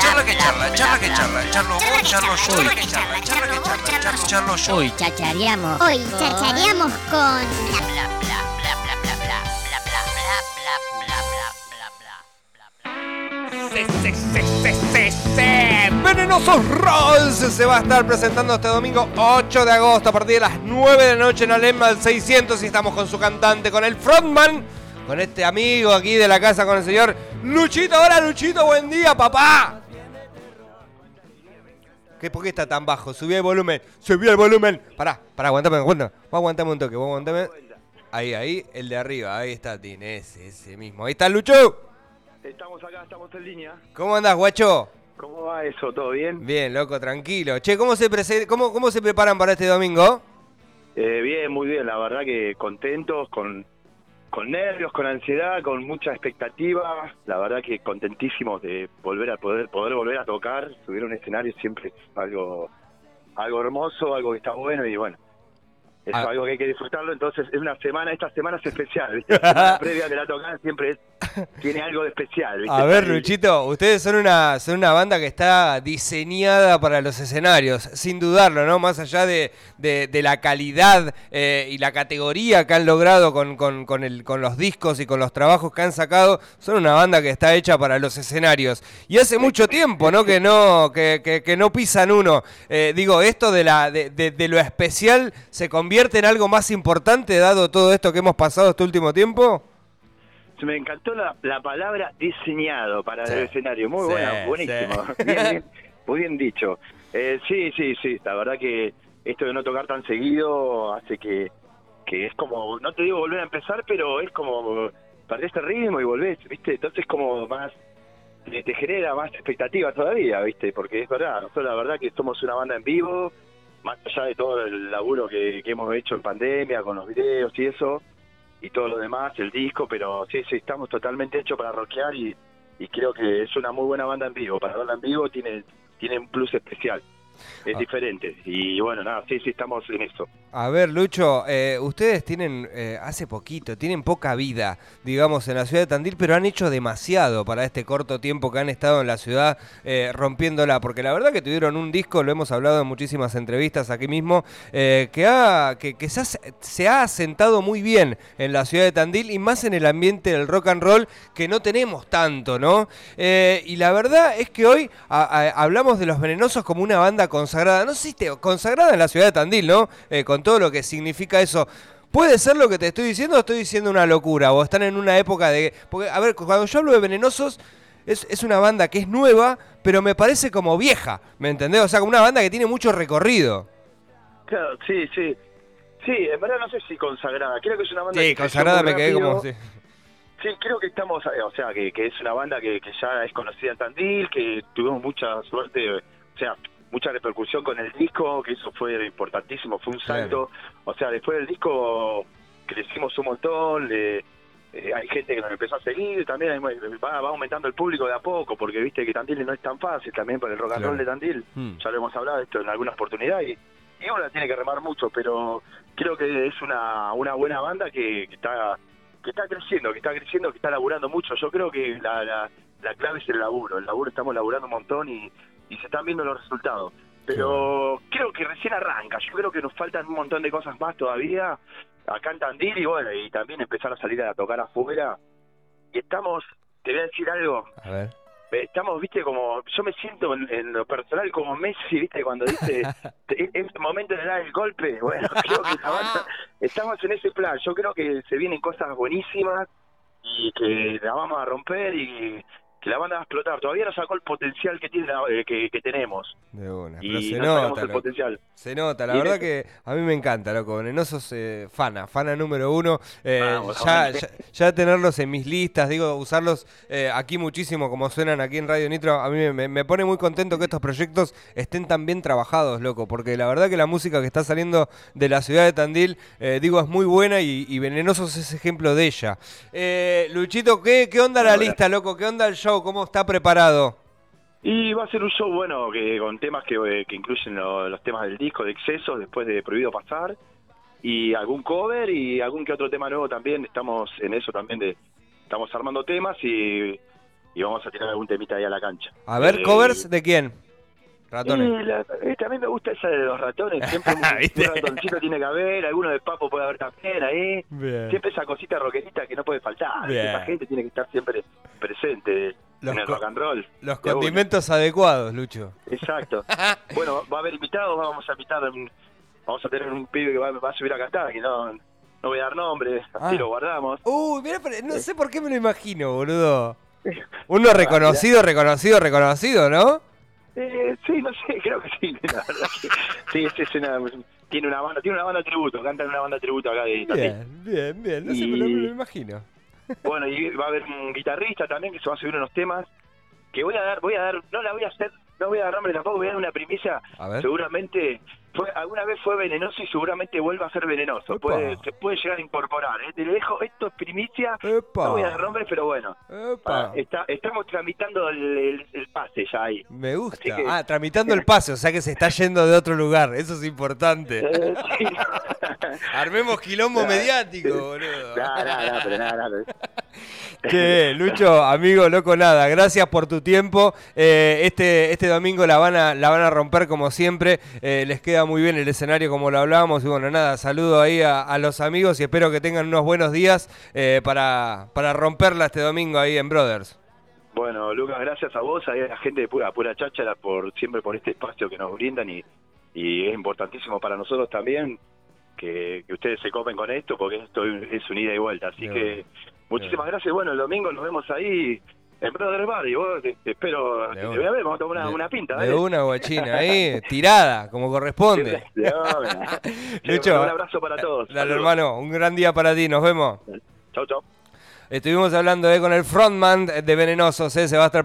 Charla que charla, charla que charla, charlo vos, charlo yo, charla que charla, charla que charla, charlo, yo. Hoy chachareamos. Hoy chachareamos con Venenosos Rolls se va a estar presentando este domingo 8 de agosto a partir de las 9 de la noche en Alemma al 600 y estamos con su cantante, con el frontman, con este amigo aquí de la casa, con el señor Luchito. Hola Luchito, buen día papá. ¿Qué, ¿Por qué está tan bajo? Subí el volumen, subí el volumen. Pará, pará, aguantame, aguantame. Vos aguantame un toque, vos aguantame. Ahí, ahí, el de arriba, ahí está Tin, ese, ese mismo. Ahí está Lucho. Estamos acá, estamos en línea. ¿Cómo andás, guacho? ¿Cómo va eso? ¿Todo bien? Bien, loco, tranquilo. Che, ¿cómo se, prese- cómo, cómo se preparan para este domingo? Eh, bien, muy bien. La verdad que contentos, con, con nervios, con ansiedad, con mucha expectativa. La verdad que contentísimos de volver a poder poder volver a tocar. Subir a un escenario siempre es algo algo hermoso, algo que está bueno y bueno. Es Ah. algo que hay que disfrutarlo, entonces es una semana, esta semana es especial, previa de la tocada siempre es, tiene algo de especial, ¿viste? A ver, Luchito, ustedes son una, son una banda que está diseñada para los escenarios, sin dudarlo, ¿no? Más allá de, de- de la calidad eh, y la categoría que han logrado con, con- con el- con los discos y con los trabajos que han sacado, son una banda que está hecha para los escenarios. Y hace mucho tiempo, ¿no? Que no, que, que- que no pisan uno. Eh, digo, esto de, la, de lo especial se convierte en algo más importante, dado todo esto que hemos pasado este último tiempo. Me encantó la, la palabra diseñado para Sí. el escenario. Muy Sí, buena, buenísimo. Bien, bien, muy bien dicho. Eh, sí, sí, sí. La verdad que esto de no tocar tan seguido hace que, que es como, no te digo volver a empezar, pero es como perdés este ritmo y volvés, ¿viste? Entonces como más, te, te genera más expectativa todavía, ¿viste? Porque es verdad, nosotros la verdad que somos una banda en vivo, más allá de todo el laburo que, que hemos hecho en pandemia con los videos y eso, y todo lo demás, el disco, pero sí, sí, estamos totalmente hechos para rockear y, y creo que es una muy buena banda en vivo. Para verla en vivo tiene, tiene un plus especial, es Ah. diferente. Y bueno, nada, sí, sí, estamos en eso. A ver, Lucho, eh, ustedes tienen, eh, hace poquito, tienen poca vida, digamos, en la ciudad de Tandil, pero han hecho demasiado para este corto tiempo que han estado en la ciudad eh, rompiéndola, porque la verdad que tuvieron un disco, lo hemos hablado en muchísimas entrevistas aquí mismo, que, ha, que, se, ha, se ha asentado muy bien en la ciudad de Tandil y más en el ambiente del rock and roll, que no tenemos tanto, ¿no? Y la verdad es que hoy hablamos de Los Venenosos como una banda consagrada, no sé si te- consagrada en la ciudad de Tandil, ¿no? Todo lo que significa eso. ¿Puede ser lo que te estoy diciendo o estoy diciendo una locura? ¿O están en una época de...? Porque, a ver, cuando yo hablo de Venenosos, es, es una banda que es nueva, pero me parece como vieja, ¿me entendés? O sea, como una banda que tiene mucho recorrido. Claro, sí, sí. Sí, en verdad no sé si consagrada, creo que es una banda Sí, que consagrada me quedé como... sí. Sí, creo que estamos, eh, o sea, que, que es una banda que, que ya es conocida en Tandil, que tuvimos mucha suerte, o sea, mucha repercusión con el disco, que eso fue importantísimo, fue un Claro. salto. O sea, después del disco crecimos un montón, le- eh, hay gente que nos empezó a seguir, también hay- va, va aumentando el público de a poco, porque viste que Tandil no es tan fácil también para el rock and Claro. roll de Tandil. Mm. Ya lo hemos hablado esto en alguna oportunidad y, y uno la tiene que remar mucho, pero creo que es una, una buena banda que, que está que está creciendo, que está creciendo, que está laburando mucho. Yo creo que la, la, la clave es el laburo. El laburo estamos laburando un montón y, y se están viendo los resultados. Pero creo que recién arranca. Yo creo que nos faltan un montón de cosas más todavía acá en Tandil y bueno, y también empezar a salir a tocar afuera. Y estamos, te voy a decir algo, A ver. estamos, viste, como, yo me siento en, en lo personal como Messi, viste, cuando dice, "Te- es momento de dar el golpe, bueno, creo que la banda- estamos en ese plan, yo creo que se vienen cosas buenísimas y que la vamos a romper y que la banda va a explotar, todavía no sacó el potencial que tiene eh, que, que tenemos De una. Pero se no nota, el potencial. Se nota, la verdad eso- que a mí me encanta, loco. Venenosos, eh, fana, fana número uno. Eh, Vamos, ya, ya, ya tenerlos en mis listas, digo, usarlos eh, aquí muchísimo como suenan aquí en Radio Nitro, a mí me- me, me pone muy contento que estos proyectos estén tan bien trabajados, loco, porque la verdad que la música que está saliendo de la ciudad de Tandil, digo, es muy buena y, y Venenosos es ejemplo de ella. Luchito, ¿qué, ¿qué onda la Hola. lista, loco? ¿Qué onda el show? ¿Cómo está preparado? Y va a ser un show bueno que con temas que, eh, que incluyen lo- los temas del disco de excesos después de Prohibido Pasar y algún cover y algún que otro tema nuevo también estamos en eso también de estamos armando temas y y vamos a tirar algún temita ahí a la cancha. A ver, Eh, covers de quién? Ratones. y la- eh, también me gusta esa de los ratones, siempre un, ratoncito tiene que haber, alguno de Papo puede haber también ahí. Bien. Siempre esa cosita rockerita que no puede faltar. Esa gente tiene que estar siempre presente Los en el rock and roll. Los condimentos adecuados, Lucho. Exacto. bueno, va a haber invitados, vamos a invitar, vamos a tener un pibe que va, va a subir a cantar, que no, no voy a dar nombre, Ah. así lo guardamos. Uy, pero no sé por qué me lo imagino, boludo. Uno reconocido, reconocido, reconocido, ¿no? Eh, sí, no sé, creo que sí, la verdad que sí, este es una, tiene una banda, tiene una banda tributo, canta en una banda tributo acá de. Bien, bien, bien. No sé, pero me lo imagino. Bueno, y va a haber un guitarrista también que se va a subir unos temas que voy a dar, voy a dar, no la voy a hacer, no voy a dar nombre tampoco, voy a dar una primicia. A ver. Seguramente fue, alguna vez fue venenoso y seguramente vuelva a ser venenoso. Puede, se puede llegar a incorporar. ¿eh? Te lo dejo, esto es primicia. Epa. No voy a dar nombres, pero bueno. Ah, está, estamos tramitando el, el- el pase ya ahí. Me gusta. Que- Ah, tramitando el pase, o sea que se está yendo de otro lugar. Eso es importante. Eh, sí. Armemos quilombo Nah, mediático, boludo. Nah, nah, nah, pero nada, nada. Che, Lucho, amigo, loco nada, gracias por tu tiempo. Eh, este, este domingo la van a, la van a romper como siempre. Eh, les queda muy bien el escenario como lo hablábamos. Y bueno, nada, saludo ahí a, a los amigos y espero que tengan unos buenos días eh, para, para romperla este domingo ahí en Brothers. Bueno, Lucas, gracias a vos, a la gente de pura, pura cháchara por siempre por este espacio que nos brindan y, y es importantísimo para nosotros también que, que ustedes se copen con esto porque esto es un ida y vuelta. Así que muchísimas gracias. Bueno, el domingo nos vemos ahí en Brother Bar y vos te, te espero, te voy a ver, vamos a tomar una, De- una pinta. De una guachina, ahí, tirada, como corresponde. De una. Lucho, un abrazo para todos. Dale, Saludos. hermano, un gran día para ti, nos vemos. Chau, chau. Estuvimos hablando eh, con el frontman de Venenosos, eh, se va a estar